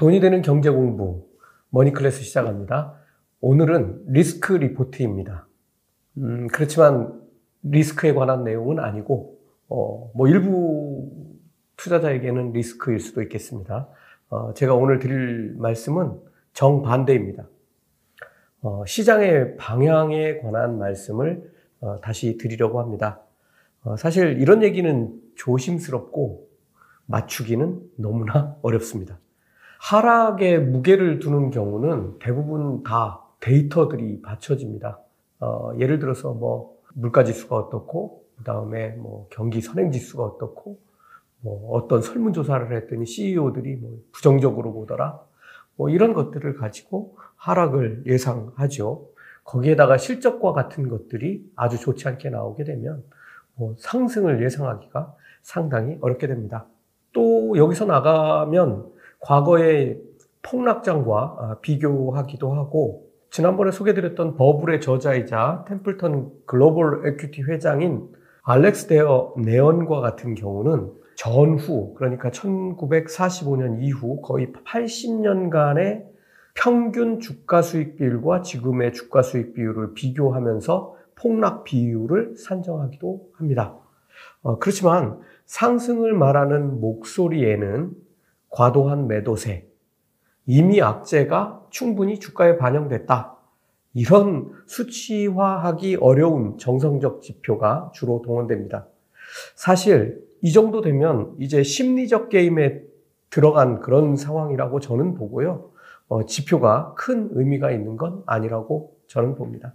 돈이 되는 경제 공부 머니 클래스 시작합니다. 오늘은 리스크 리포트입니다. 음, 그렇지만 리스크에 관한 내용은 아니고 어, 뭐 일부 투자자에게는 리스크일 수도 있겠습니다. 어, 제가 오늘 드릴 말씀은 정반대입니다. 어, 시장의 방향에 관한 말씀을 어, 다시 드리려고 합니다. 어, 사실 이런 얘기는 조심스럽고 맞추기는 너무나 어렵습니다. 하락에 무게를 두는 경우는 대부분 다 데이터들이 받쳐집니다. 어, 예를 들어서 뭐 물가 지수가 어떻고, 그 다음에 뭐 경기 선행 지수가 어떻고, 뭐 어떤 설문조사를 했더니 CEO들이 뭐 부정적으로 보더라. 뭐 이런 것들을 가지고 하락을 예상하죠. 거기에다가 실적과 같은 것들이 아주 좋지 않게 나오게 되면 뭐 상승을 예상하기가 상당히 어렵게 됩니다. 또 여기서 나가면 과거의 폭락장과 아, 비교하기도 하고 지난번에 소개드렸던 버블의 저자이자 템플턴 글로벌 에큐티 회장인 알렉스 데어 네언과 같은 경우는 전후 그러니까 1945년 이후 거의 80년간의 평균 주가 수익 비율과 지금의 주가 수익 비율을 비교하면서 폭락 비율을 산정하기도 합니다. 어, 그렇지만 상승을 말하는 목소리에는 과도한 매도세, 이미 악재가 충분히 주가에 반영됐다. 이런 수치화하기 어려운 정성적 지표가 주로 동원됩니다. 사실 이 정도 되면 이제 심리적 게임에 들어간 그런 상황이라고 저는 보고요. 어, 지표가 큰 의미가 있는 건 아니라고 저는 봅니다.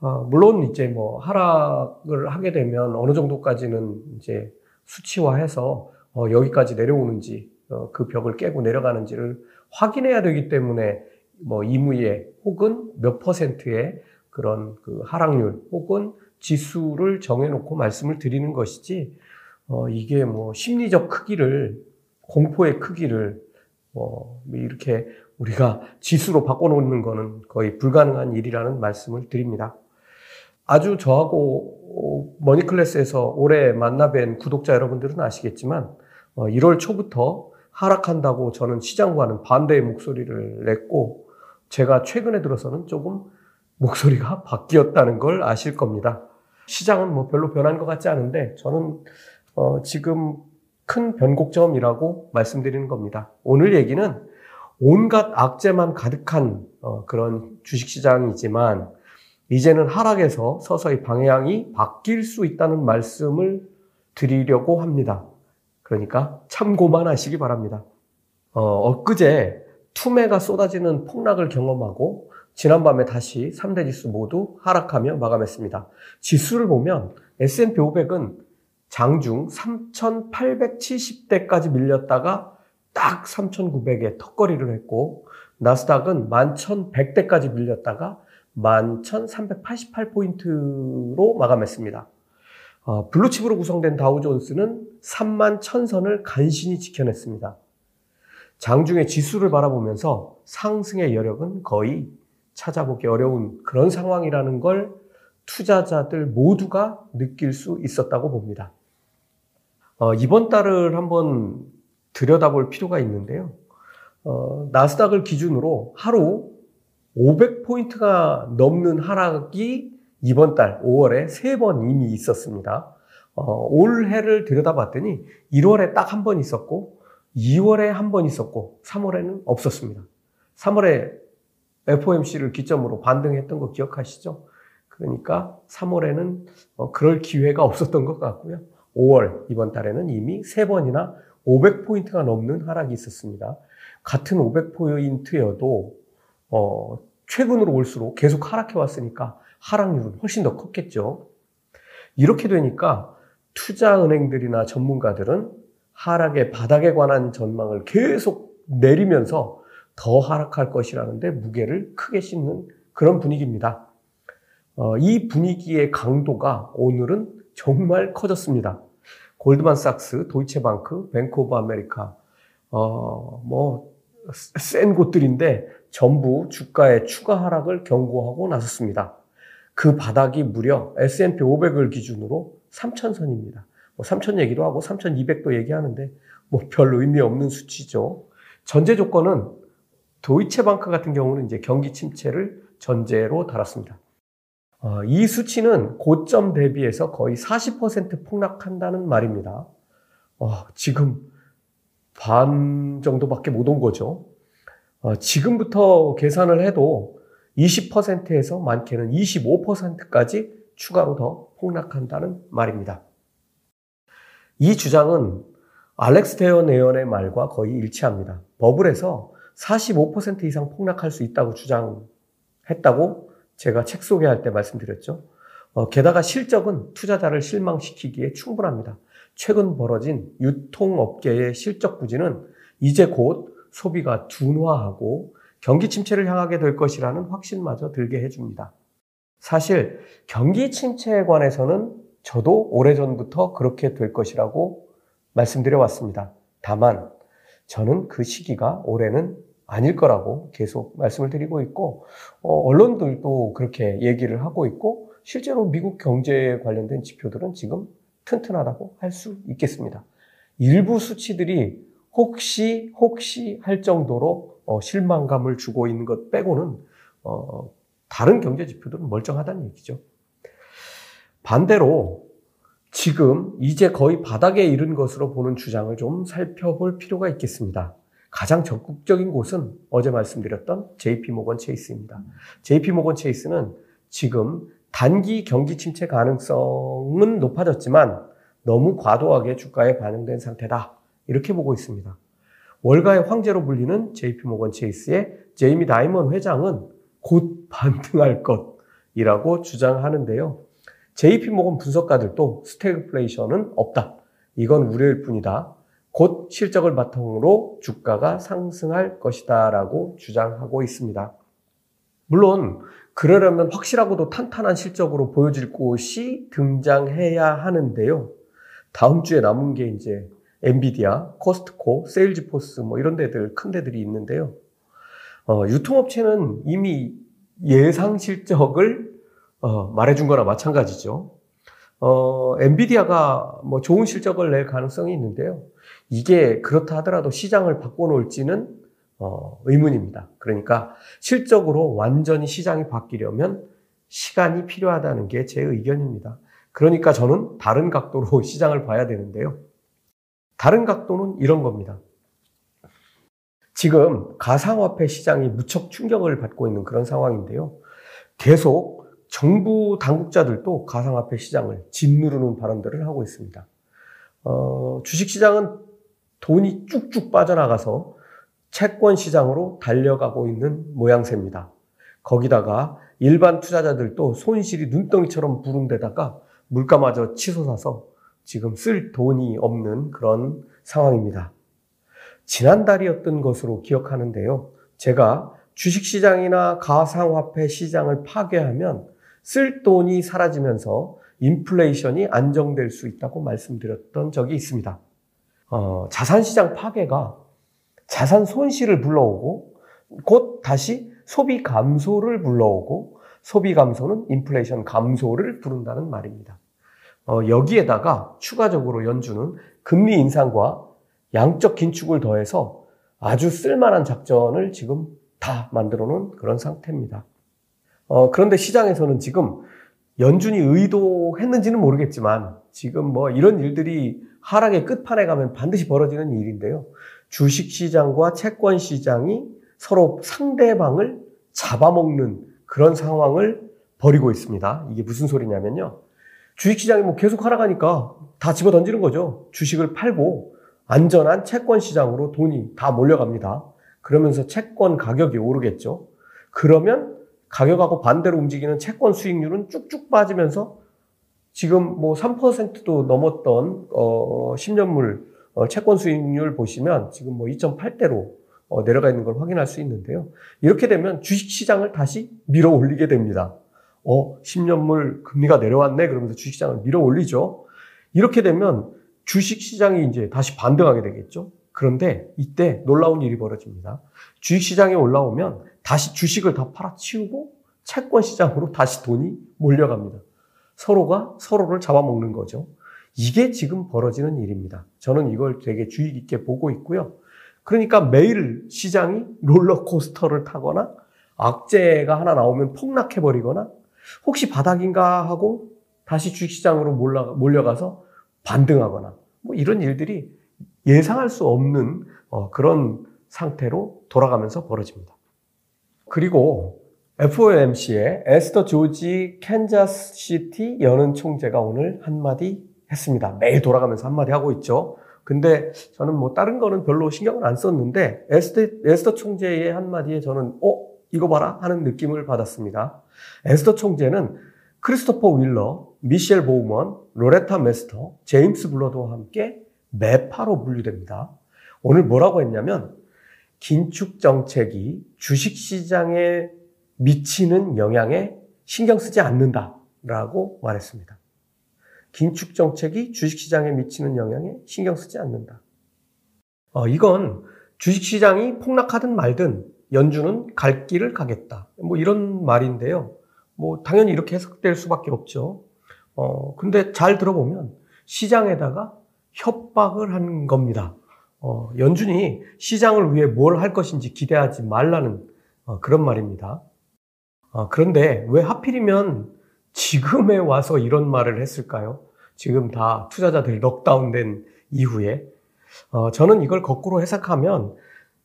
어, 물론 이제 뭐 하락을 하게 되면 어느 정도까지는 이제 수치화해서 어, 여기까지 내려오는지 어, 그 벽을 깨고 내려가는지를 확인해야 되기 때문에 뭐 이무에 혹은 몇 퍼센트의 그런 그 하락률 혹은 지수를 정해놓고 말씀을 드리는 것이지 어, 이게 뭐 심리적 크기를 공포의 크기를 뭐 이렇게 우리가 지수로 바꿔놓는 거는 거의 불가능한 일이라는 말씀을 드립니다. 아주 저하고 머니클래스에서 올해 만나뵌 구독자 여러분들은 아시겠지만 1월 어, 초부터 하락한다고 저는 시장과는 반대의 목소리를 냈고 제가 최근에 들어서는 조금 목소리가 바뀌었다는 걸 아실 겁니다. 시장은 뭐 별로 변한 것 같지 않은데 저는 어 지금 큰 변곡점이라고 말씀드리는 겁니다. 오늘 얘기는 온갖 악재만 가득한 어 그런 주식시장이지만 이제는 하락에서 서서히 방향이 바뀔 수 있다는 말씀을 드리려고 합니다. 그러니까 참고만 하시기 바랍니다. 어, 엊그제 투매가 쏟아지는 폭락을 경험하고 지난밤에 다시 3대 지수 모두 하락하며 마감했습니다. 지수를 보면 S&P 500은 장중 3,870대까지 밀렸다가 딱 3,900에 턱걸이를 했고 나스닥은 11,100대까지 밀렸다가 11,388포인트로 마감했습니다. 어, 블루칩으로 구성된 다우존스는 3만 1000선을 간신히 지켜냈습니다. 장중의 지수를 바라보면서 상승의 여력은 거의 찾아보기 어려운 그런 상황이라는 걸 투자자들 모두가 느낄 수 있었다고 봅니다. 어, 이번 달을 한번 들여다볼 필요가 있는데요. 어, 나스닥을 기준으로 하루 500포인트가 넘는 하락이 이번 달 5월에 세 번 이미 있었습니다. 어, 올해를 들여다봤더니 1월에 딱 한 번 있었고 2월에 한 번 있었고 3월에는 없었습니다. 3월에 FOMC를 기점으로 반등했던 거 기억하시죠? 그러니까 3월에는 어, 그럴 기회가 없었던 것 같고요. 5월 이번 달에는 이미 세 번이나 500포인트가 넘는 하락이 있었습니다. 같은 500포인트여도 어, 최근으로 올수록 계속 하락해 왔으니까 하락률은 훨씬 더 컸겠죠. 이렇게 되니까 투자 은행들이나 전문가들은 하락의 바닥에 관한 전망을 계속 내리면서 더 하락할 것이라는데 무게를 크게 싣는 그런 분위기입니다. 어, 이 분위기의 강도가 오늘은 정말 커졌습니다. 골드만삭스, 도이체방크, 뱅크 오브 아메리카, 어, 뭐, 센 곳들인데 전부 주가의 추가 하락을 경고하고 나섰습니다. 그 바닥이 무려 S&P 500을 기준으로 3,000선입니다. 뭐 3,000 얘기도 하고 3,200도 얘기하는데 뭐 별 의미 없는 수치죠. 전제 조건은 도이체방크 같은 경우는 이제 경기 침체를 전제로 달았습니다. 어, 이 수치는 고점 대비해서 거의 40% 폭락한다는 말입니다. 어, 지금 반 정도밖에 못 온 거죠. 어, 지금부터 계산을 해도 20%에서 많게는 25%까지 추가로 더 폭락한다는 말입니다. 이 주장은 알렉스 데어 네언의 말과 거의 일치합니다. 버블에서 45% 이상 폭락할 수 있다고 주장했다고 제가 책 소개할 때 말씀드렸죠. 어, 게다가 실적은 투자자를 실망시키기에 충분합니다. 최근 벌어진 유통업계의 실적 부진은 이제 곧 소비가 둔화하고 경기 침체를 향하게 될 것이라는 확신마저 들게 해줍니다. 사실 경기 침체에 관해서는 저도 오래전부터 그렇게 될 것이라고 말씀드려 왔습니다. 다만 저는 그 시기가 올해는 아닐 거라고 계속 말씀을 드리고 있고 어, 언론들도 그렇게 얘기를 하고 있고 실제로 미국 경제에 관련된 지표들은 지금 튼튼하다고 할 수 있겠습니다. 일부 수치들이 혹시 혹시 할 정도로 어, 실망감을 주고 있는 것 빼고는 어, 다른 경제 지표들은 멀쩡하다는 얘기죠. 반대로 지금 이제 거의 바닥에 이른 것으로 보는 주장을 좀 살펴볼 필요가 있겠습니다. 가장 적극적인 곳은 어제 말씀드렸던 JP 모건 체이스입니다. JP 모건 체이스는 지금 단기 경기 침체 가능성은 높아졌지만 너무 과도하게 주가에 반영된 상태다. 이렇게 보고 있습니다. 월가의 황제로 불리는 JP 모건 체이스의 제이미 다이먼 회장은 곧 반등할 것이라고 주장하는데요. JP 모건 분석가들도 스태그플레이션은 없다. 이건 우려일 뿐이다. 곧 실적을 바탕으로 주가가 상승할 것이다라고 주장하고 있습니다. 물론 그러려면 확실하고도 탄탄한 실적으로 보여질 곳이 등장해야 하는데요. 다음 주에 남은 게 이제 엔비디아, 코스트코, 세일즈포스 뭐 이런 데들 큰 데들이 있는데요. 어, 유통업체는 이미 예상 실적을 어, 말해준 거나 마찬가지죠. 어, 엔비디아가 뭐 좋은 실적을 낼 가능성이 있는데요. 이게 그렇다 하더라도 시장을 바꿔놓을지는 어, 의문입니다. 그러니까 실적으로 완전히 시장이 바뀌려면 시간이 필요하다는 게 제 의견입니다. 그러니까 저는 다른 각도로 시장을 봐야 되는데요. 다른 각도는 이런 겁니다. 지금 가상화폐 시장이 무척 충격을 받고 있는 그런 상황인데요. 계속 정부 당국자들도 가상화폐 시장을 짓누르는 발언들을 하고 있습니다. 어, 주식시장은 돈이 쭉쭉 빠져나가서 채권 시장으로 달려가고 있는 모양새입니다. 거기다가 일반 투자자들도 손실이 눈덩이처럼 부른 데다가 물가마저 치솟아서 지금 쓸 돈이 없는 그런 상황입니다. 지난달이었던 것으로 기억하는데요. 제가 주식시장이나 가상화폐 시장을 파괴하면 쓸 돈이 사라지면서 인플레이션이 안정될 수 있다고 말씀드렸던 적이 있습니다. 어, 자산시장 파괴가 자산 손실을 불러오고 곧 다시 소비 감소를 불러오고 소비 감소는 인플레이션 감소를 부른다는 말입니다. 어, 여기에다가 추가적으로 연준은 금리 인상과 양적 긴축을 더해서 아주 쓸만한 작전을 지금 다 만들어 놓은 그런 상태입니다. 어, 그런데 시장에서는 지금 연준이 의도했는지는 모르겠지만 지금 뭐 이런 일들이 하락의 끝판에 가면 반드시 벌어지는 일인데요. 주식 시장과 채권 시장이 서로 상대방을 잡아먹는 그런 상황을 벌이고 있습니다. 이게 무슨 소리냐면요. 주식 시장이 뭐 계속 하락하니까 다 집어 던지는 거죠. 주식을 팔고 안전한 채권 시장으로 돈이 다 몰려갑니다. 그러면서 채권 가격이 오르겠죠. 그러면 가격하고 반대로 움직이는 채권 수익률은 쭉쭉 빠지면서 지금 뭐 3%도 넘었던 어 10년물 어 채권 수익률 보시면 지금 뭐 2.8대로 어 내려가 있는 걸 확인할 수 있는데요. 이렇게 되면 주식 시장을 다시 밀어 올리게 됩니다. 어 10년물 금리가 내려왔네 그러면서 주식 시장을 밀어 올리죠. 이렇게 되면 주식 시장이 이제 다시 반등하게 되겠죠. 그런데 이때 놀라운 일이 벌어집니다. 주식 시장에 올라오면 다시 주식을 다 팔아치우고 채권 시장으로 다시 돈이 몰려갑니다. 서로가 서로를 잡아먹는 거죠. 이게 지금 벌어지는 일입니다. 저는 이걸 되게 주의 깊게 보고 있고요. 그러니까 매일 시장이 롤러코스터를 타거나 악재가 하나 나오면 폭락해버리거나 혹시 바닥인가 하고 다시 주식시장으로 몰려가서 반등하거나 뭐 이런 일들이 예상할 수 없는 어, 그런 상태로 돌아가면서 벌어집니다. 그리고 FOMC의 에스더 조지 캔자스 시티 연은 총재가 오늘 한마디 했습니다. 매일 돌아가면서 한마디 하고 있죠. 근데 저는 뭐 다른 거는 별로 신경을 안 썼는데 에스더, 에스더 총재의 한마디에 저는 어? 이거 봐라 하는 느낌을 받았습니다. 에스더 총재는 크리스토퍼 월러, 미셸 보우먼, 로레타 메스터, 제임스 불러드와 함께 매파로 분류됩니다. 오늘 뭐라고 했냐면 긴축 정책이 주식 시장에 미치는 영향에 신경 쓰지 않는다라고 말했습니다. 긴축 정책이 주식 시장에 미치는 영향에 신경 쓰지 않는다. 어, 이건 주식 시장이 폭락하든 말든 연준은 갈 길을 가겠다. 뭐 이런 말인데요. 뭐 당연히 이렇게 해석될 수밖에 없죠. 어, 근데 잘 들어보면 시장에다가 협박을 한 겁니다. 어, 연준이 시장을 위해 뭘 할 것인지 기대하지 말라는 어, 그런 말입니다. 어, 그런데 왜 하필이면 지금에 와서 이런 말을 했을까요? 지금 다 투자자들이 넉다운된 이후에 어, 저는 이걸 거꾸로 해석하면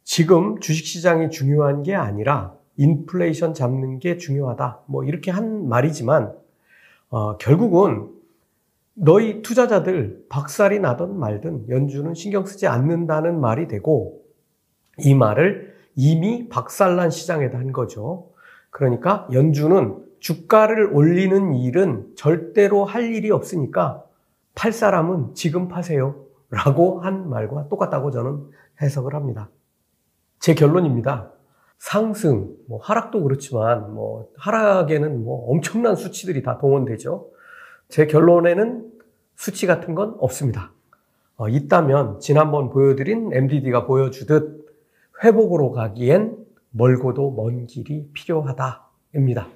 지금 주식시장이 중요한 게 아니라 인플레이션 잡는 게 중요하다. 뭐 이렇게 한 말이지만 어, 결국은 너희 투자자들 박살이 나든 말든 연준은 신경 쓰지 않는다는 말이 되고 이 말을 이미 박살난 시장에다 한 거죠. 그러니까 연준은 주가를 올리는 일은 절대로 할 일이 없으니까 팔 사람은 지금 파세요. 라고 한 말과 똑같다고 저는 해석을 합니다. 제 결론입니다. 상승, 뭐 하락도 그렇지만 뭐 하락에는 뭐 엄청난 수치들이 다 동원되죠. 제 결론에는 수치 같은 건 없습니다. 어, 있다면 지난번 보여드린 MDD가 보여주듯 회복으로 가기엔 멀고도 먼 길이 필요하다입니다.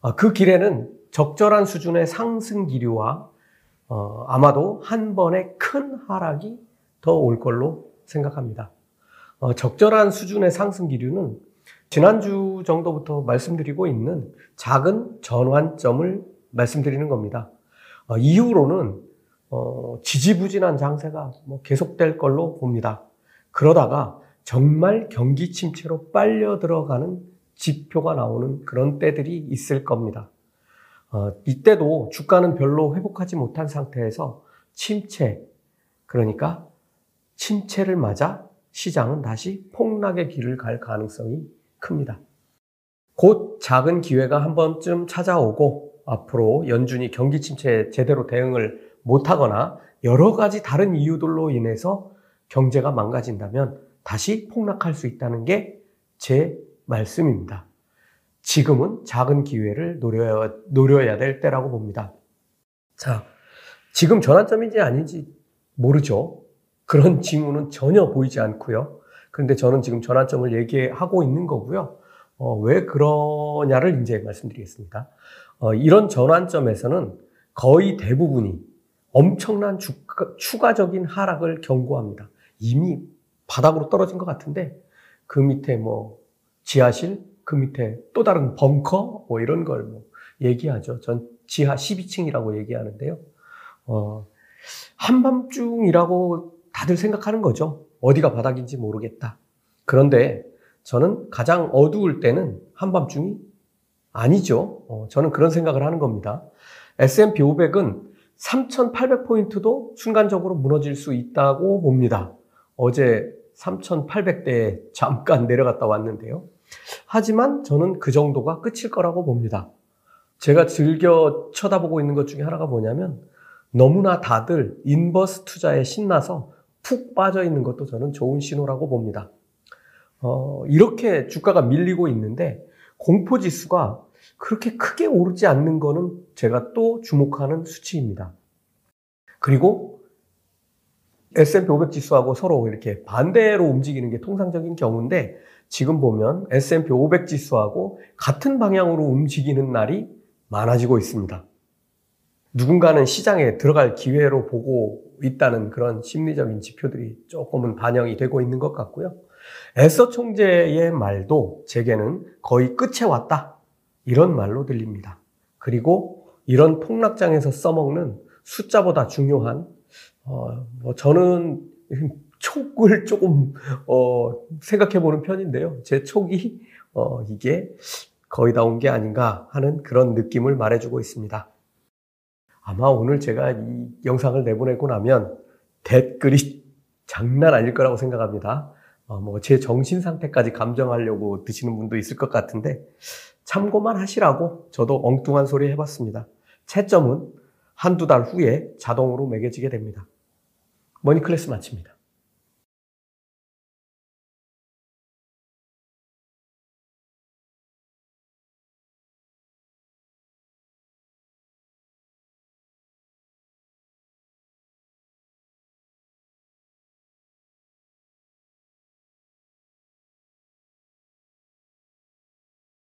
어, 그 길에는 적절한 수준의 상승 기류와 어, 아마도 한 번의 큰 하락이 더 올 걸로 생각합니다. 어, 적절한 수준의 상승 기류는 지난주 정도부터 말씀드리고 있는 작은 전환점을 말씀드리는 겁니다. 어, 이후로는 어, 지지부진한 장세가 뭐 계속될 걸로 봅니다. 그러다가 정말 경기 침체로 빨려 들어가는 지표가 나오는 그런 때들이 있을 겁니다. 어, 이때도 주가는 별로 회복하지 못한 상태에서 침체, 그러니까 침체를 맞아 시장은 다시 폭락의 길을 갈 가능성이 큽니다. 곧 작은 기회가 한 번쯤 찾아오고 앞으로 연준이 경기 침체에 제대로 대응을 못하거나 여러 가지 다른 이유들로 인해서 경제가 망가진다면 다시 폭락할 수 있다는 게 제 말씀입니다. 지금은 작은 기회를 노려야, 노려야 될 때라고 봅니다. 자, 지금 전환점인지 아닌지 모르죠. 그런 징후는 전혀 보이지 않고요. 그런데 저는 지금 전환점을 얘기하고 있는 거고요. 어, 왜 그러냐를 이제 말씀드리겠습니다. 어, 이런 전환점에서는 거의 대부분이 엄청난 주가, 추가적인 하락을 경고합니다. 이미 바닥으로 떨어진 것 같은데 그 밑에 뭐 지하실, 그 밑에 또 다른 벙커 뭐 이런 걸 뭐 얘기하죠. 전 지하 12층이라고 얘기하는데요. 어, 한밤중이라고 다들 생각하는 거죠. 어디가 바닥인지 모르겠다. 그런데 저는 가장 어두울 때는 한밤중이 아니죠. 어, 저는 그런 생각을 하는 겁니다. S&P 500은 3,800포인트도 순간적으로 무너질 수 있다고 봅니다. 어제 3,800대에 잠깐 내려갔다 왔는데요. 하지만 저는 그 정도가 끝일 거라고 봅니다. 제가 즐겨 쳐다보고 있는 것 중에 하나가 뭐냐면 너무나 다들 인버스 투자에 신나서 푹 빠져 있는 것도 저는 좋은 신호라고 봅니다. 어, 이렇게 주가가 밀리고 있는데 공포 지수가 그렇게 크게 오르지 않는 거는 제가 또 주목하는 수치입니다. 그리고 S&P 500 지수하고 서로 이렇게 반대로 움직이는 게 통상적인 경우인데 지금 보면 S&P 500 지수하고 같은 방향으로 움직이는 날이 많아지고 있습니다. 누군가는 시장에 들어갈 기회로 보고 있다는 그런 심리적인 지표들이 조금은 반영이 되고 있는 것 같고요. 에서 총재의 말도 제게는 거의 끝에 왔다. 이런 말로 들립니다. 그리고 이런 폭락장에서 써먹는 숫자보다 중요한, 어, 뭐 저는 촉을 조금, 어, 생각해 보는 편인데요. 제 촉이, 어, 이게 거의 다 온 게 아닌가 하는 그런 느낌을 말해주고 있습니다. 아마 오늘 제가 이 영상을 내보내고 나면 댓글이 장난 아닐 거라고 생각합니다. 어, 뭐제 정신 상태까지 감정하려고 드시는 분도 있을 것 같은데 참고만 하시라고 저도 엉뚱한 소리 해봤습니다. 채점은 한두 달 후에 자동으로 매겨지게 됩니다. 머니클래스 마칩니다.